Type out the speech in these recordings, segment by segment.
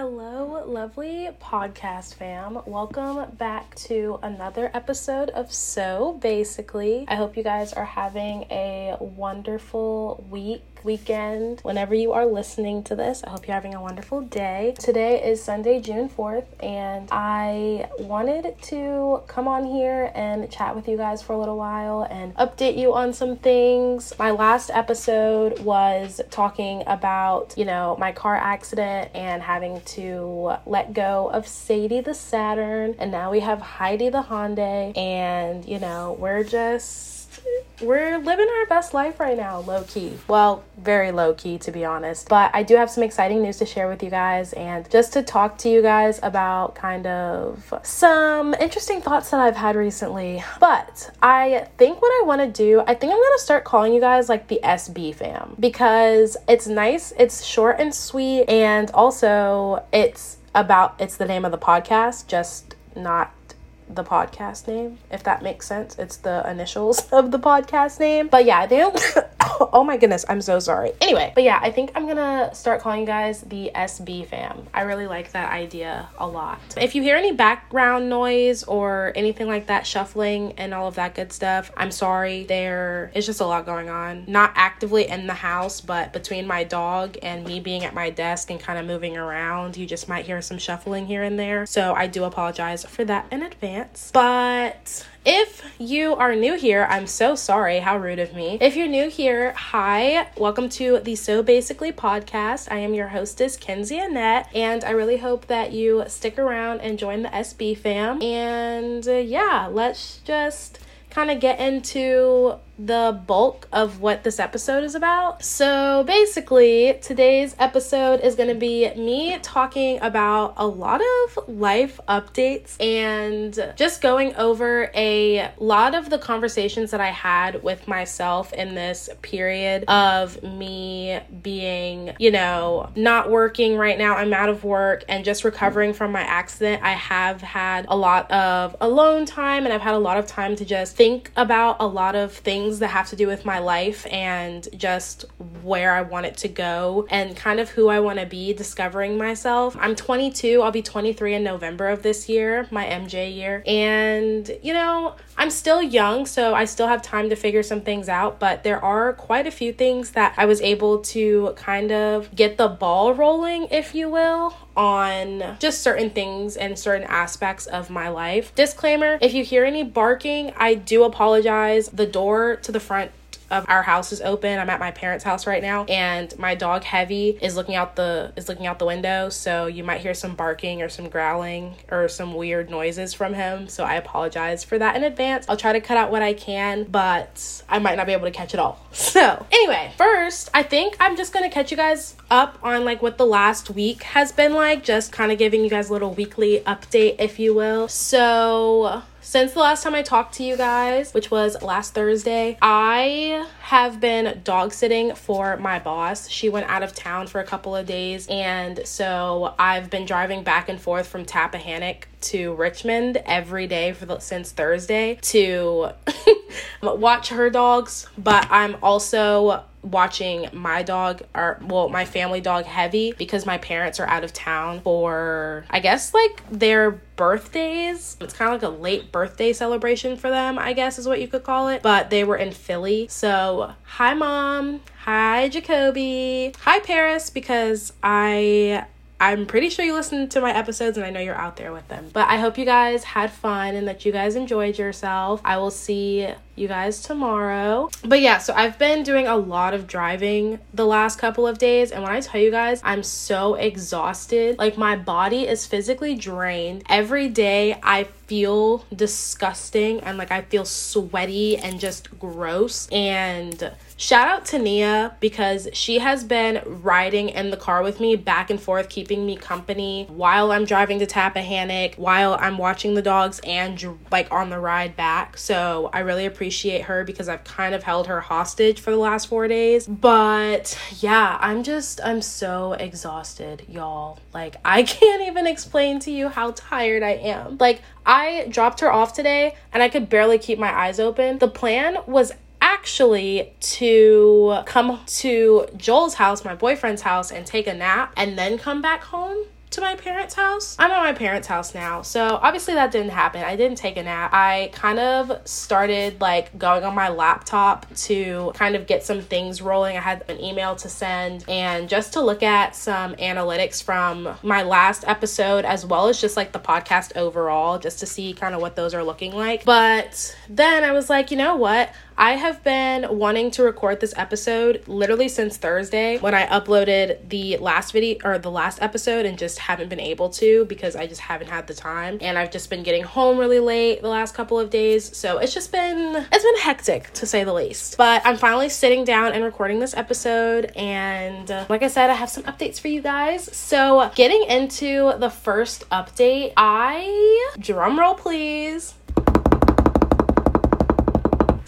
Hello, lovely podcast fam. Welcome back to another episode of So Basically. I hope you guys are having a wonderful week weekend whenever you are listening to this. I hope you're having a wonderful day. Today is Sunday, June 4th, and I wanted to come on here and chat with you guys for a little while and update you on some things. My last episode was talking about, you know, my car accident and having to let go of Sadie the Saturn, and now we have Heidi the Hyundai, and, you know, we're just we're living our best life right now, low key. Well, very low key, to be honest. But I do have some exciting news to share with you guys and just to talk to you guys about kind of some interesting thoughts that I've had recently. But I think what I want to do, I think I'm going to start calling you guys like the SB fam because it's nice, it's short and sweet, and also it's about, it's the name of the podcast, just not the podcast name, if that makes sense. It's the initials of the podcast name. But yeah, they oh my goodness, I'm so sorry. Anyway, but yeah, I think I'm gonna start calling you guys the SB fam. I really like that idea a lot. If you hear any background noise or anything like that, shuffling and all of that good stuff, I'm sorry. There is just a lot going on. Not actively in the house, but between my dog and me being at my desk and kind of moving around, you just might hear some shuffling here and there. So I do apologize for that in advance. But if you are new here, I'm so sorry. How rude of me. If you're new here, hi. Welcome to the So Basically podcast. I am your hostess, Kenzie Annette, and I really hope that you stick around and join the SB fam. And uh, yeah, let's just kind of get into the bulk of what this episode is about. So basically, today's episode is going to be me talking about a lot of life updates and just going over a lot of the conversations that I had with myself in this period of me being, you know, not working right now. I'm out of work and just recovering from my accident. I have had a lot of alone time and I've had a lot of time to just think about a lot of things that have to do with my life and just where I want it to go and kind of who I want to be, discovering myself. I'm 22, I'll be 23 in November of this year, my MJ year. And, you know, I'm still young, so I still have time to figure some things out, but there are quite a few things that I was able to kind of get the ball rolling, if you will, on just certain things and certain aspects of my life. Disclaimer if you hear any barking, I do apologize. The door to the front of our house is open. I'm at my parents' house right now and my dog Heavy is looking out the is looking out the window, so you might hear some barking or some growling or some weird noises from him. So I apologize for that in advance. I'll try to cut out what I can, but I might not be able to catch it all. So, anyway, first, I think I'm just to catch you guys up on like what the last week has been like, just kind of giving you guys a little weekly update if you will. So, since the last time I talked to you guys, which was last Thursday, I have been dog sitting for my boss. She went out of town for a couple of days, and so I've been driving back and forth from Tappahannock to Richmond every day for the, since Thursday to watch her dogs, but I'm also watching my dog or well my family dog heavy because my parents are out of town for i guess like their birthdays. It's kind of like a late birthday celebration for them i guess is what you could call it. But they were in philly. So hi mom. Hi jacoby. Hi paris because i I'm pretty sure you listened to my episodes and I know you're out there with them. But I hope you guys had fun and that you guys enjoyed yourself. I will see you guys tomorrow. But yeah, so I've been doing a lot of driving the last couple of days. And when I tell you guys, I'm so exhausted. Like my body is physically drained. Every day I feel disgusting and like I feel sweaty and just gross. And shout out to Nia because she has been riding in the car with me back and forth, keeping me company while I'm driving to Tappahannock, while I'm watching the dogs, and like on the ride back. So I really appreciate her because I've kind of held her hostage for the last four days. But yeah, I'm just, I'm so exhausted, y'all. Like, I can't even explain to you how tired I am. Like, I dropped her off today and I could barely keep my eyes open. The plan was actually to come to Joel's house, my boyfriend's house, and take a nap and then come back home to my parents' house. I'm at my parents' house now. So obviously that didn't happen. I didn't take a nap. I kind of started like going on my laptop to kind of get some things rolling. I had an email to send and just to look at some analytics from my last episode as well as just like the podcast overall just to see kind of what those are looking like. But then I was like, you know what? I have been wanting to record this episode literally since Thursday when I uploaded the last video or the last episode and just haven't been able to because I just haven't had the time and I've just been getting home really late the last couple of days. So it's just been it's been hectic to say the least. But I'm finally sitting down and recording this episode and uh, like I said I have some updates for you guys. So getting into the first update, I drum roll please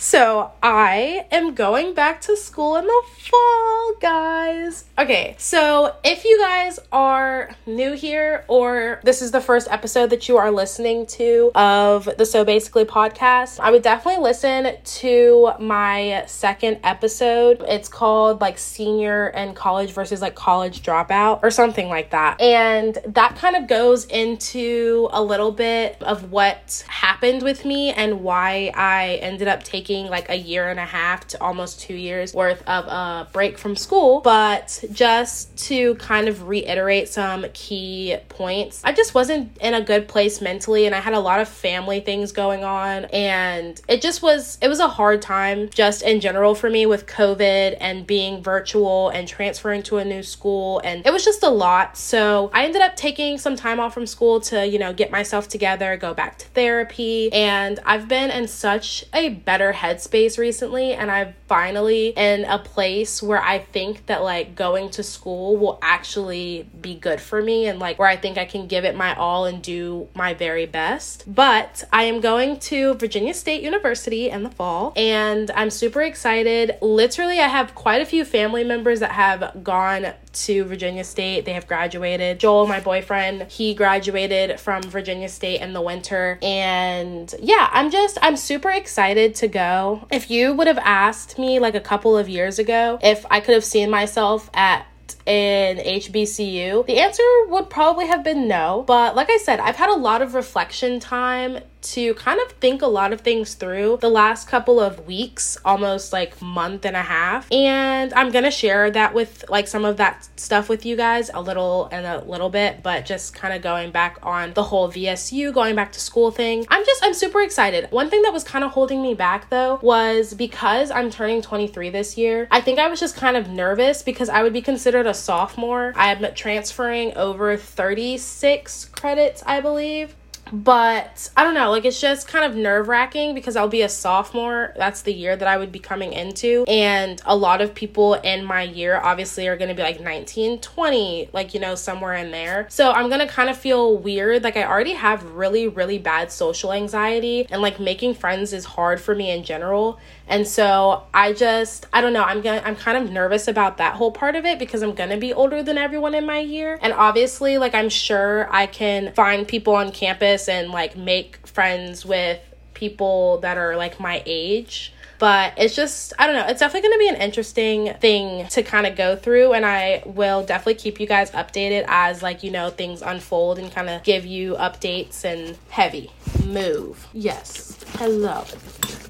so I am going back to school in the fall, guys. Okay, so if you guys are new here or this is the first episode that you are listening to of the So Basically podcast, I would definitely listen to my second episode. It's called like senior and college versus like college dropout or something like that. And that kind of goes into a little bit of what happened with me and why I ended up taking taking like a year and a half to almost two years worth of a break from school. But just to kind of reiterate some key points, I just wasn't in a good place mentally and I had a lot of family things going on. And it just was, it was a hard time just in general for me with COVID and being virtual and transferring to a new school. And it was just a lot. So I ended up taking some time off from school to, you know, get myself together, go back to therapy. And I've been in such a better headspace recently and I'm finally in a place where I think that like going to school will actually be good for me and like where I think I can give it my all and do my very best. But I am going to Virginia State University in the fall and I'm super excited. Literally, I have quite a few family members that have gone to Virginia State. They have graduated. Joel, my boyfriend, he graduated from Virginia State in the winter. And yeah, I'm just, I'm super excited to go. If you would have asked me like a couple of years ago if I could have seen myself at in HBCU? The answer would probably have been no. But like I said, I've had a lot of reflection time to kind of think a lot of things through the last couple of weeks, almost like month and a half. And I'm going to share that with like some of that stuff with you guys a little and a little bit, but just kind of going back on the whole VSU, going back to school thing. I'm just, I'm super excited. One thing that was kind of holding me back though was because I'm turning 23 this year, I think I was just kind of nervous because I would be considered a sophomore. I'm transferring over 36 credits, I believe but I don't know, like it's just kind of nerve wracking because I'll be a sophomore. That's the year that I would be coming into. And a lot of people in my year obviously are going to be like 19, 20, like, you know, somewhere in there. So I'm going to kind of feel weird. Like I already have really, really bad social anxiety and like making friends is hard for me in general. And so I just, I don't know, I'm gonna, I'm kind of nervous about that whole part of it because I'm gonna be older than everyone in my year. And obviously, like, I'm sure I can find people on campus and like make friends with people that are like my age. But it's just i don't know it's definitely going to be an interesting thing to kind of go through and i will definitely keep you guys updated as like you know things unfold and kind of give you updates and heavy move. Yes. Hello.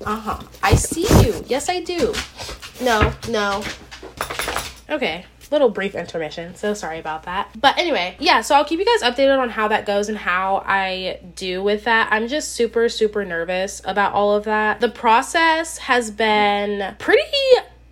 Uh-huh. I see you. Yes i do. No no. Okay little brief intermission. So sorry about that. But anyway, yeah, so I'll keep you guys updated on how that goes and how I do with that. I'm just super, super nervous about all of that. The process has been pretty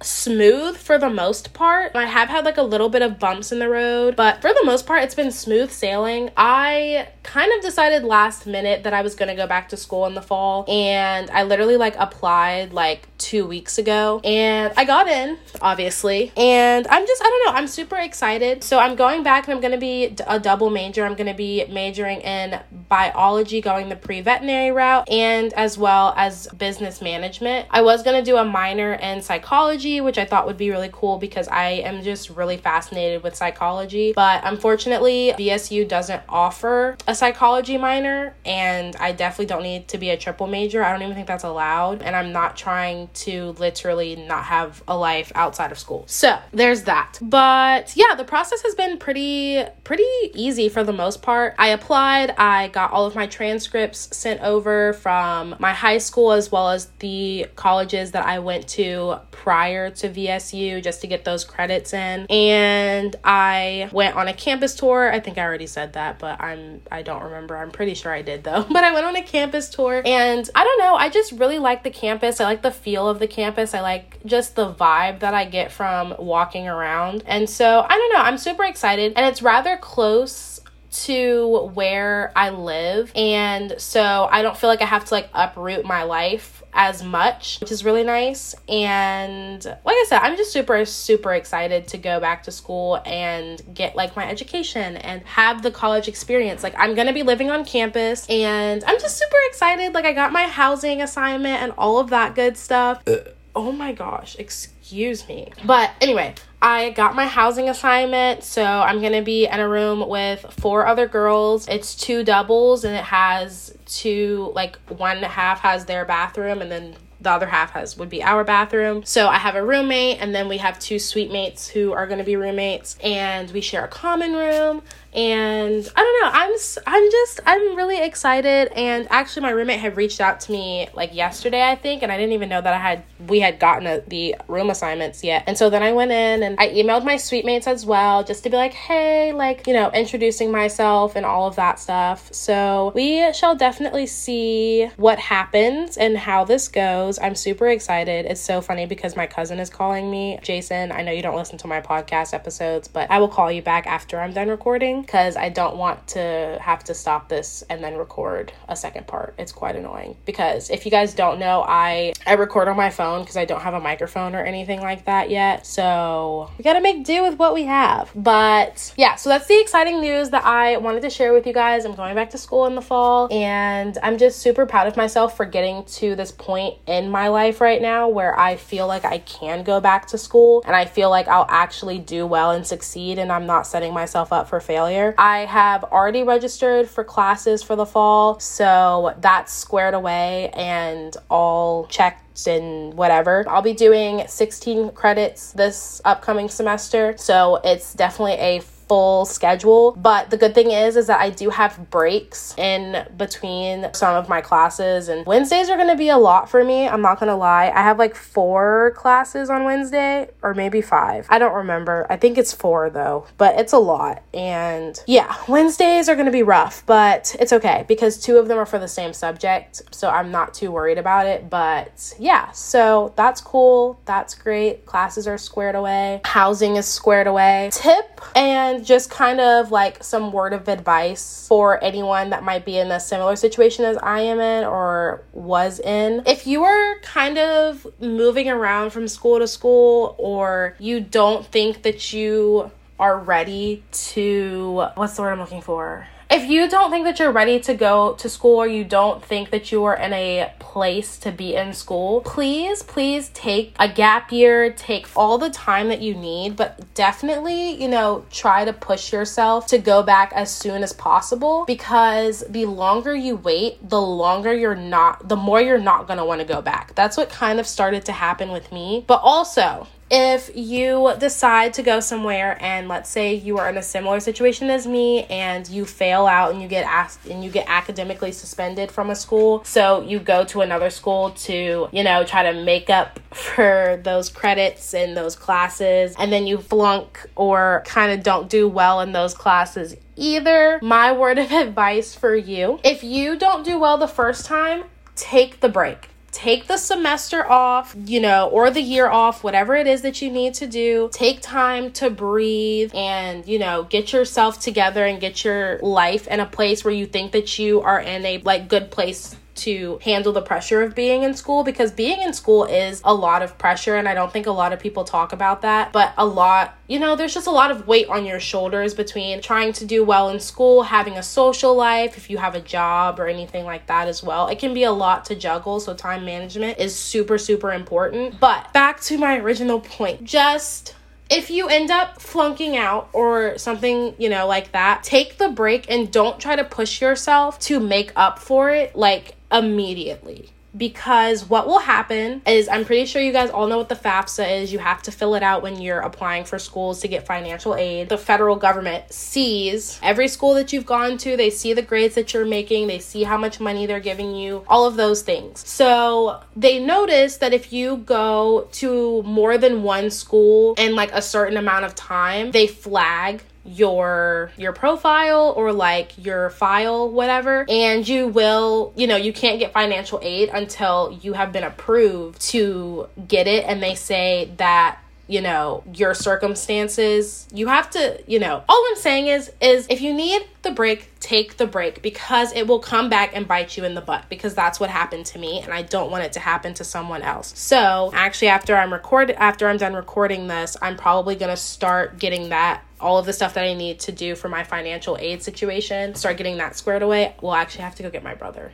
smooth for the most part. I have had like a little bit of bumps in the road, but for the most part, it's been smooth sailing. I kind of decided last minute that I was going to go back to school in the fall, and I literally like applied like two weeks ago, and I got in, obviously. And I'm just, I don't know, I'm super excited. So I'm going back and I'm going to be a double major. I'm going to be majoring in biology, going the pre veterinary route, and as well as business management. I was going to do a minor in psychology which I thought would be really cool because I am just really fascinated with psychology. But unfortunately, VSU doesn't offer a psychology minor and I definitely don't need to be a triple major. I don't even think that's allowed. And I'm not trying to literally not have a life outside of school. So there's that. But yeah, the process has been pretty, pretty easy for the most part. I applied, I got all of my transcripts sent over from my high school as well as the colleges that I went to prior to VSU just to get those credits in. And I went on a campus tour. I think I already said that, but I'm I don't remember. I'm pretty sure I did though. But I went on a campus tour and I don't know, I just really like the campus. I like the feel of the campus. I like just the vibe that I get from walking around. And so, I don't know, I'm super excited and it's rather close to where I live. And so I don't feel like I have to like uproot my life as much, which is really nice. And like I said, I'm just super, super excited to go back to school and get like my education and have the college experience. Like, I'm gonna be living on campus and I'm just super excited. Like, I got my housing assignment and all of that good stuff. Uh. Oh my gosh, excuse me. But anyway, I got my housing assignment, so I'm gonna be in a room with four other girls. It's two doubles, and it has two, like, one half has their bathroom, and then the other half has would be our bathroom. So I have a roommate, and then we have two suite mates who are gonna be roommates, and we share a common room and I don't know. I'm I'm just I'm really excited. And actually, my roommate had reached out to me like yesterday, I think, and I didn't even know that I had we had gotten a, the room assignments yet. And so then I went in and I emailed my suite mates as well, just to be like, hey, like you know, introducing myself and all of that stuff. So we shall definitely see what happens and how this goes. I'm super excited. It's so funny because my cousin is calling me. Jason, I know you don't listen to my podcast episodes, but I will call you back after I'm done recording because I don't want to have to stop this and then record a second part. It's quite annoying because if you guys don't know, I I record on my phone because I don't have a microphone or anything like that yet. So, we got to make do with what we have. But yeah, so that's the exciting news that I wanted to share with you guys. I'm going back to school in the fall and I'm just super proud of myself for getting to this point in my life right now where I feel like I can go back to school and I feel like I'll actually do well and succeed and I'm not setting myself up for failure failure. I have already registered for classes for the fall, so that's squared away and all checked and whatever. I'll be doing 16 credits this upcoming semester, so it's definitely a full schedule. But the good thing is is that I do have breaks in between some of my classes and Wednesdays are going to be a lot for me. I'm not going to lie. I have like 4 classes on Wednesday or maybe 5. I don't remember. I think it's 4 though, but it's a lot. And yeah, Wednesdays are going to be rough, but it's okay because two of them are for the same subject, so I'm not too worried about it, but yeah, so that's cool. That's great. Classes are squared away. Housing is squared away. Tip and just kind of like some word of advice for anyone that might be in a similar situation as I am in or was in. If you are kind of moving around from school to school or you don't think that you are ready to what's the word I'm looking for? If you don't think that you're ready to go to school or you don't think that you are in a place to be in school, please, please take a gap year, take all the time that you need, but definitely, you know, try to push yourself to go back as soon as possible because the longer you wait, the longer you're not, the more you're not want to go back. That's what kind of started to happen with me. But also, if you decide to go somewhere and let's say you are in a similar situation as me and you fail out and you get asked and you get academically suspended from a school so you go to another school to you know try to make up for those credits in those classes and then you flunk or kind of don't do well in those classes either. My word of advice for you if you don't do well the first time take the break take the semester off, you know, or the year off, whatever it is that you need to do. Take time to breathe and, you know, get yourself together and get your life in a place where you think that you are in a like good place to handle the pressure of being in school because being in school is a lot of pressure and I don't think a lot of people talk about that but a lot you know there's just a lot of weight on your shoulders between trying to do well in school having a social life if you have a job or anything like that as well. It can be a lot to juggle so time management is super super important. But back to my original point just if you end up flunking out or something, you know, like that, take the break and don't try to push yourself to make up for it. Like immediately because what will happen is I'm pretty sure you guys all know what the FAFSA is. You have to fill it out when you're applying for schools to get financial aid. The federal government sees every school that you've gone to, they see the grades that you're making, they see how much money they're giving you, all of those things. So they notice that if you go to more than one school in like a certain amount of time, they flag your your profile or like your file whatever and you will you know you can't get financial aid until you have been approved to get it and they say that you know your circumstances you have to you know all i'm saying is is if you need the break take the break because it will come back and bite you in the butt because that's what happened to me and i don't want it to happen to someone else. So actually after i'm recorded after i'm done recording this i'm probably going to start getting that all of the stuff that I need to do for my financial aid situation, start getting that squared away. We'll actually have to go get my brother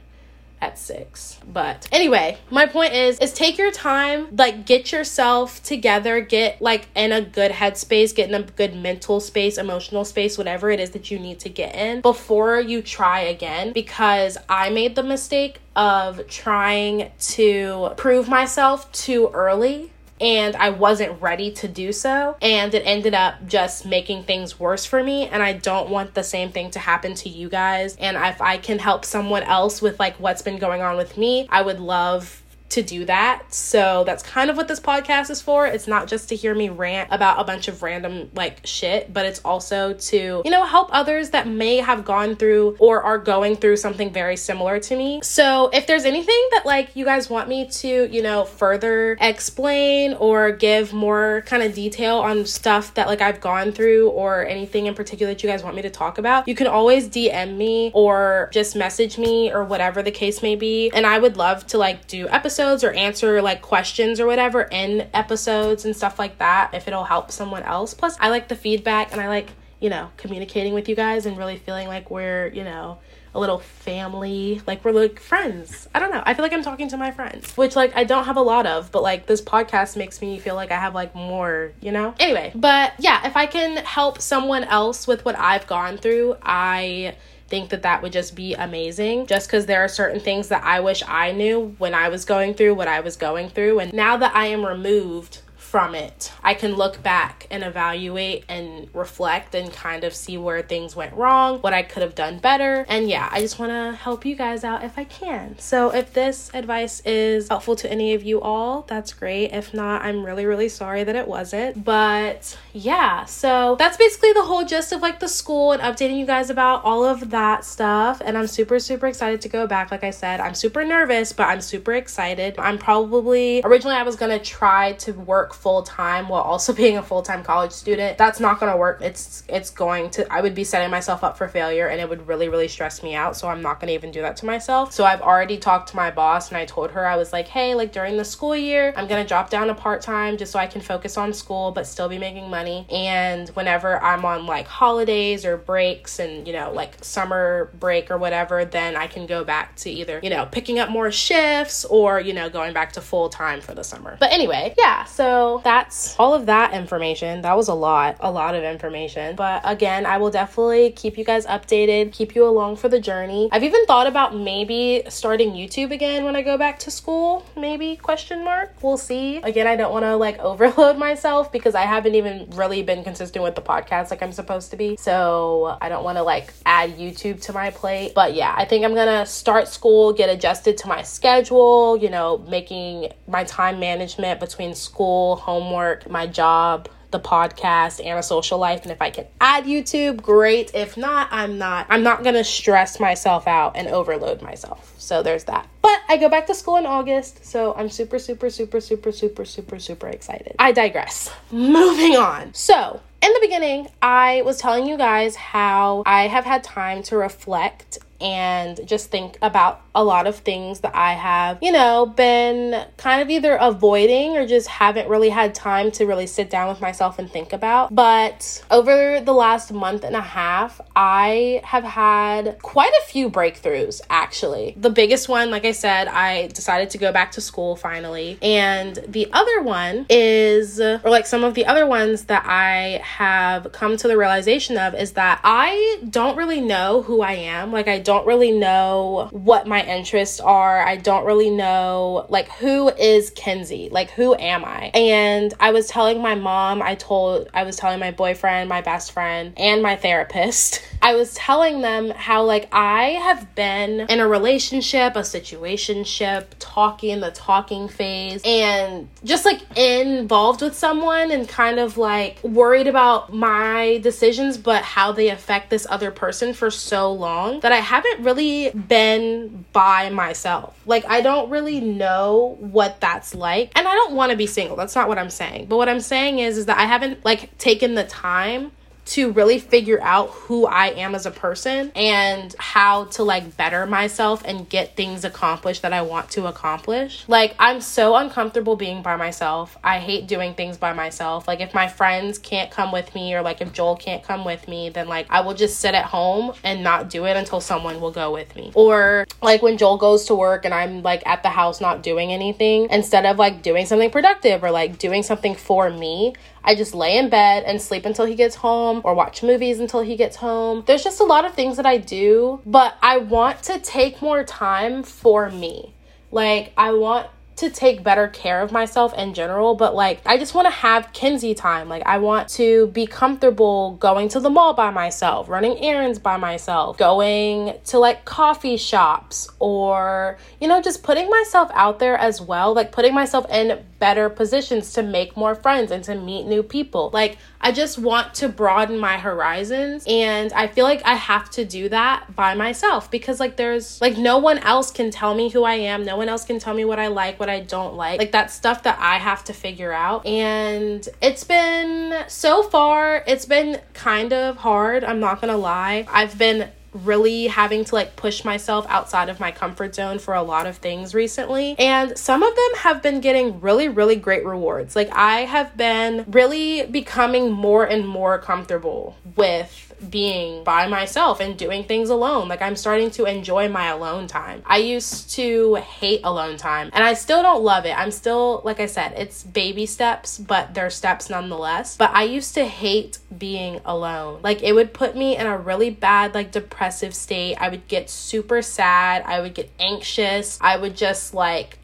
at six. But anyway, my point is is take your time, like get yourself together, get like in a good headspace, get in a good mental space, emotional space, whatever it is that you need to get in before you try again. Because I made the mistake of trying to prove myself too early and I wasn't ready to do so. And it ended up just making things worse for me. And I don't want the same thing to happen to you guys. And if I can help someone else with like what's been going on with me, I would love to do that. So that's kind of what this podcast is for. It's not just to hear me rant about a bunch of random like shit, but it's also to, you know, help others that may have gone through or are going through something very similar to me. So if there's anything that like you guys want me to, you know, further explain or give more kind of detail on stuff that like I've gone through or anything in particular that you guys want me to talk about, you can always DM me or just message me or whatever the case may be. And I would love to like do episodes episodes or answer like questions or whatever in episodes and stuff like that if it'll help someone else. Plus, I like the feedback and I like, you know, communicating with you guys and really feeling like we're, you know, a little family, like we're like friends. I don't know. I feel like I'm talking to my friends, which like I don't have a lot of, but like this podcast makes me feel like I have like more, you know? Anyway, but yeah, if I can help someone else with what I've gone through, I think that that would just be amazing just because there are certain things that I wish I knew when I was going through what I was going through. And now that I am removed from it. I can look back and evaluate and reflect and kind of see where things went wrong, what I could have done better. And yeah, I just want to help you guys out if I can. So if this advice is helpful to any of you all, that's great. If not, I'm really, really sorry that it wasn't. But yeah, so that's basically the whole gist of like the school and updating you guys about all of that stuff. And I'm super, super excited to go back. Like I said, I'm super nervous, but I'm super excited. I'm probably originally I was gonna try to work full time while also being a full time college student, that's not to work. It's it's going to I would be setting myself up for failure and it would really really stress me out. So I'm not to even do that to myself. So I've already talked to my boss and I told her I was like, "Hey, like during the school year, I'm to drop down to part-time just so I can focus on school but still be making money. And whenever I'm on like holidays or breaks and, you know, like summer break or whatever, then I can go back to either, you know, picking up more shifts or, you know, going back to full time for the summer. But anyway, yeah, so that's all of that information. That was a lot, a lot of information. But again, I will definitely keep you guys updated, keep you along for the journey. I've even thought about maybe starting YouTube again when I go back to school. Maybe question mark. We'll see. Again, I don't want to like overload myself because I haven't even really been consistent with the podcast like I'm supposed to be. So I don't want to like add YouTube to my plate. But yeah, I think I'm gonna start school, get adjusted to my schedule, you know, making my time management between school, homework, my job, the podcast and a social life and if I can add YouTube, great. If not, I'm not I'm not going to stress myself out and overload myself. So there's that. But I go back to school in August, so I'm super super super super super super super excited. I digress. Moving on. So, in the beginning, I was telling you guys how I have had time to reflect and just think about a lot of things that I have, you know, been kind of either avoiding or just haven't really had time to really sit down with myself and think about. But over the last month and a half, I have had quite a few breakthroughs actually. The biggest one, like I said, I decided to go back to school finally. And the other one is, or like some of the other ones that I have come to the realization of is that I don't really know who I am. Like, I don't really know what my interests are. I don't really know, like, who is Kenzie? Like, who am I? And I was telling my mom, I told, I was telling my boyfriend, my best friend, and my therapist, I was telling them how, like, I have been in a relationship, a situationship, talking, the talking phase, and just like involved with someone and kind of like worried about my decisions, but how they affect this other person for so long that I haven't really been by myself. Like, I don't really know what that's like. And I don't want to be single. That's not what I'm saying. But what I'm saying is, is that I haven't like taken the time to really figure out who I am as a person and how to like better myself and get things accomplished that I want to accomplish. Like, I'm so uncomfortable being by myself. I hate doing things by myself. Like, if my friends can't come with me or like if Joel can't come with me, then like I will just sit at home and not do it until someone will go with me. Or like when Joel goes to work and I'm like at the house not doing anything, instead of like doing something productive or like doing something for me, I just lay in bed and sleep until he gets home or watch movies until he gets home. There's just a lot of things that I do, but I want to take more time for me. Like, I want to take better care of myself in general, but like I just want to have Kenzie time. Like I want to be comfortable going to the mall by myself, running errands by myself, going to like coffee shops or you know just putting myself out there as well, like putting myself in better positions to make more friends and to meet new people. Like I just want to broaden my horizons and I feel like I have to do that by myself because like there's like no one else can tell me who I am. No one else can tell me what I like, what I don't like. Like that stuff that I have to figure out. And it's been so far it's been kind of hard, I'm not to lie. I've been really having to like push myself outside of my comfort zone for a lot of things recently. And some of them have been getting really, really great rewards. Like, I have been really becoming more and more comfortable with being by myself and doing things alone. Like I'm starting to enjoy my alone time. I used to hate alone time and I still don't love it. I'm still, like I said, it's baby steps, but they're steps nonetheless. But I used to hate being alone. Like it would put me in a really bad, like depressive state. I would get super sad. I would get anxious. I would just like,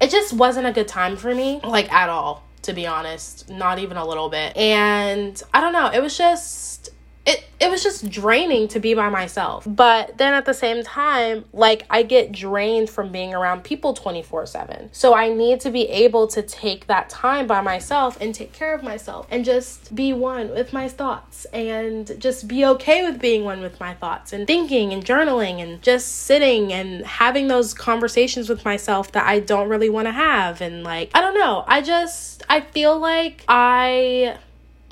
it just wasn't a good time for me, like at all to be honest, not even a little bit. And I don't know, it was just it it was just draining to be by myself. But then at the same time, like I get drained from being around people 24/7. So I need to be able to take that time by myself and take care of myself and just be one with my thoughts and just be okay with being one with my thoughts and thinking and journaling and just sitting and having those conversations with myself that I don't really want to have and like I don't know. I just I feel like I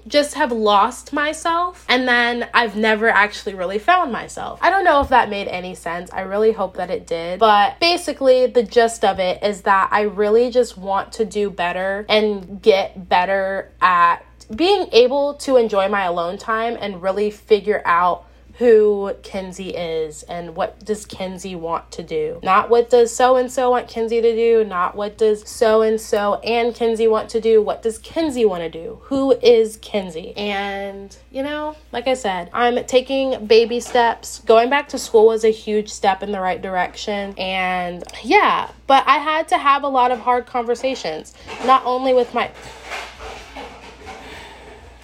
just have lost myself and then I've never actually really found myself. I don't know if that made any sense. I really hope that it did. But basically, the gist of it is that I really just want to do better and get better at being able to enjoy my alone time and really figure out who Kenzie is and what does Kenzie want to do. Not what does so and so want Kenzie to do, not what does so and so and Kenzie want to do. What does Kenzie want to do? Who is Kenzie? And, you know, like I said, I'm taking baby steps. Going back to school was a huge step in the right direction. And yeah, but I had to have a lot of hard conversations, not only with my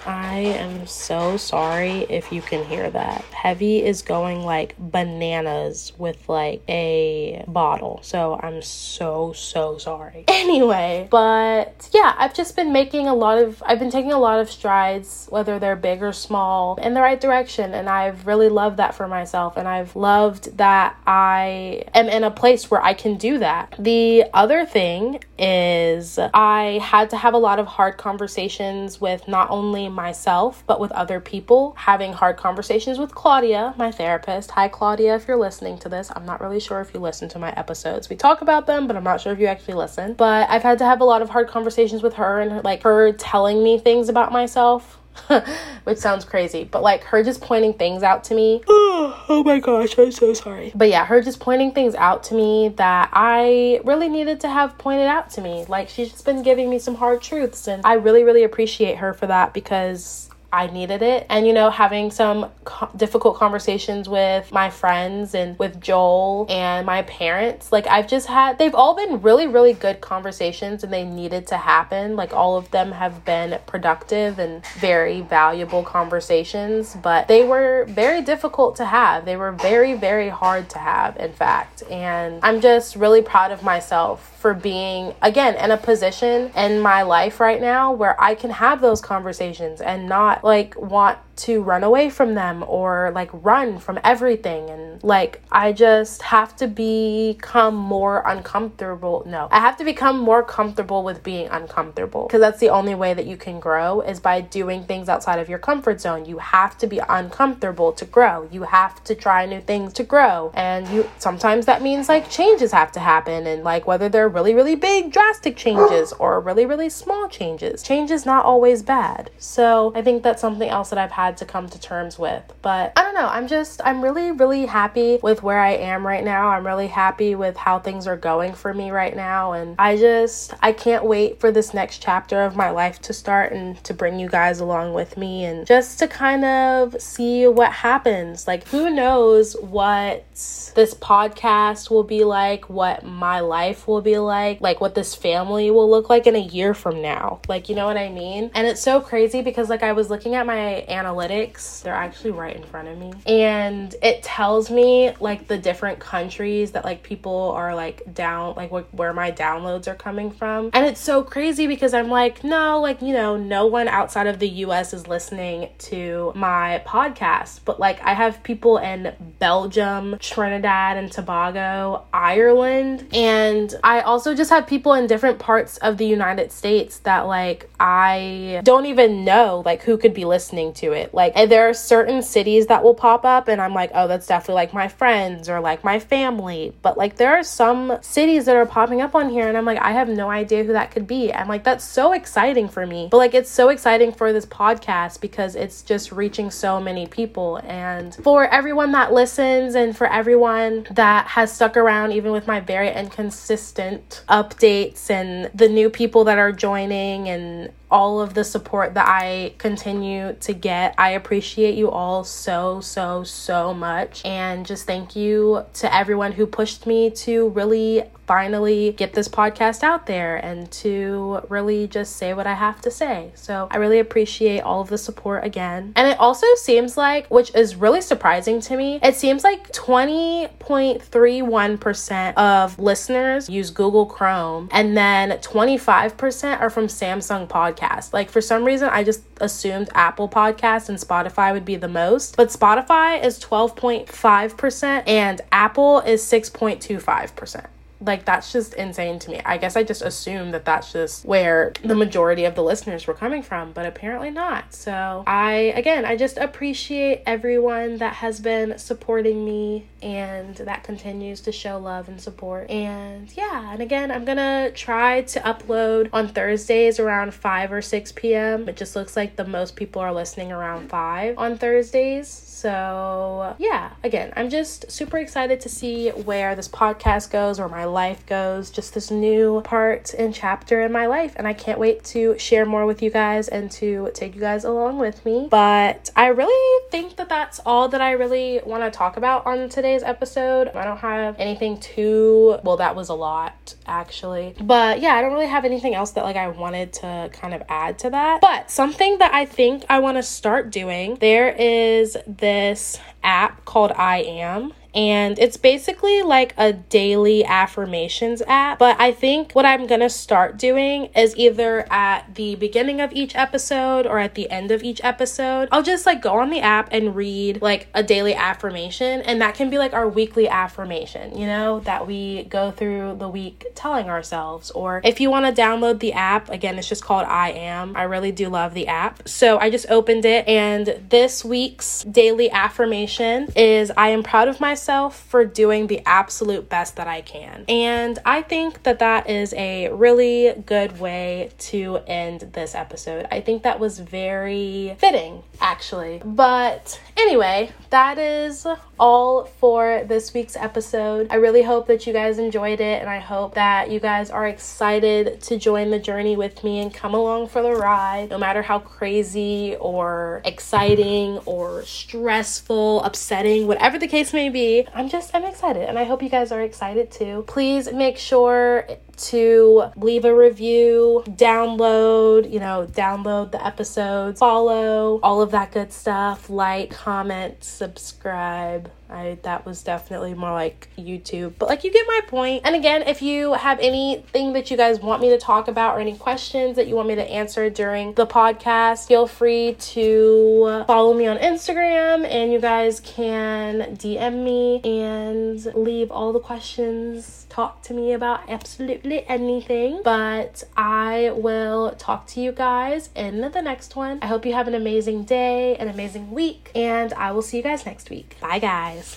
I am so sorry if you can hear that. Heavy is going like bananas with like a bottle. So I'm so, so sorry. Anyway, but yeah, I've just been making a lot of, I've been taking a lot of strides, whether they're big or small, in the right direction. And I've really loved that for myself. And I've loved that I am in a place where I can do that. The other thing is I had to have a lot of hard conversations with not only myself but with other people, having hard conversations with Claudia, my therapist. Hi, Claudia, if you're listening to this. I'm not really sure if you listen to my episodes. We talk about them, but I'm not sure if you actually listen. But I've had to have a lot of hard conversations with her and like her telling me things about myself which sounds crazy, but like her just pointing things out to me. Oh, oh my gosh, I'm so sorry. But yeah, her just pointing things out to me that I really needed to have pointed out to me. Like she's just been giving me some hard truths, and I really, really appreciate her for that because I needed it. And, you know, having some co- difficult conversations with my friends and with Joel and my parents. Like, I've just had, they've all been really, really good conversations and they needed to happen. Like, all of them have been productive and very valuable conversations, but they were very difficult to have. They were very, very hard to have, in fact. And I'm just really proud of myself for being, again, in a position in my life right now where I can have those conversations and not like want to run away from them or like run from everything and like I just have to become more uncomfortable. No, I have to become more comfortable with being uncomfortable because that's the only way that you can grow is by doing things outside of your comfort zone. You have to be uncomfortable to grow. You have to try new things to grow. And you sometimes that means like changes have to happen and like whether they're really really big drastic changes or really really small changes. Change is not always bad. So, I think that's something else that I've had had to come to terms with. But I don't know, I'm just, I'm really, really happy with where I am right now. I'm really happy with how things are going for me right now. And I just, I can't wait for this next chapter of my life to start and to bring you guys along with me and just to kind of see what happens. Like, who knows what this podcast will be like, what my life will be like, like what this family will look like in a year from now. Like, you know what I mean? And it's so crazy because, like, I was looking at my analytics analytics. They're actually right in front of me. And it tells me like the different countries that like people are like down, like wh- where my downloads are coming from. And it's so crazy because I'm like, no, like, you know, no one outside of the US is listening to my podcast. But like, I have people in Belgium, Trinidad and Tobago, Ireland. And I also just have people in different parts of the United States that like I don't even know like who could be listening to it it. Like, there are certain cities that will pop up, and I'm like, oh, that's definitely like my friends or like my family. But like, there are some cities that are popping up on here, and I'm like, I have no idea who that could be. I'm like, that's so exciting for me. But like, it's so exciting for this podcast because it's just reaching so many people. And for everyone that listens, and for everyone that has stuck around, even with my very inconsistent updates and the new people that are joining and all of the support that I continue to get. I appreciate you all so, so, so much. And just thank you to everyone who pushed me to really finally get this podcast out there and to really just say what I have to say. So I really appreciate all of the support again. And it also seems like, which is really surprising to me, it seems like 20.31% of listeners use Google Chrome and then 25% are from Samsung Podcast. Like for some reason, I just assumed Apple Podcast and Spotify would be the most, but Spotify is 12.5% and Apple is 6.25% like that's just insane to me. I guess I just assumed that that's just where the majority of the listeners were coming from, but apparently not. So, I again, I just appreciate everyone that has been supporting me and that continues to show love and support. And yeah, and again, I'm to try to upload on Thursdays around 5 or 6 p.m. It just looks like the most people are listening around 5 on Thursdays. So, yeah, again, I'm just super excited to see where this podcast goes, where my life goes, just this new part and chapter in my life. And I can't wait to share more with you guys and to take you guys along with me. But I really think that that's all that I really want to talk about on today's episode. I don't have anything too, well, that was a lot actually. But yeah, I don't really have anything else that like I wanted to kind of add to that. But something that I think I want to start doing, there is this app called I Am and it's basically like a daily affirmations app. But I think what I'm gonna start doing is either at the beginning of each episode or at the end of each episode, I'll just like go on the app and read like a daily affirmation, and that can be like our weekly affirmation, you know, that we go through the week telling ourselves. Or if you wanna download the app, again, it's just called I Am. I really do love the app. So I just opened it, and this week's daily affirmation is I am proud of myself for doing the absolute best that I can. And I think that that is a really good way to end this episode. I think that was very fitting, actually. But anyway, that is all for this week's episode. I really hope that you guys enjoyed it, and I hope that you guys are excited to join the journey with me and come along for the ride, no matter how crazy or exciting or stressful, upsetting, whatever the case may be. I'm just, I'm excited, and I hope you guys are excited too. Please make sure to leave a review, download, you know, download the episodes, follow, all of that good stuff, like, comment, subscribe. I that was definitely more like YouTube, but like you get my point. And again, if you have anything that you guys want me to talk about or any questions that you want me to answer during the podcast, feel free to follow me on Instagram and you guys can DM me and leave all the questions. Talk to me about absolutely anything. But I will talk to you guys in the next one. I hope you have an amazing day, an amazing week, and I will see you guys next week. Bye, guys.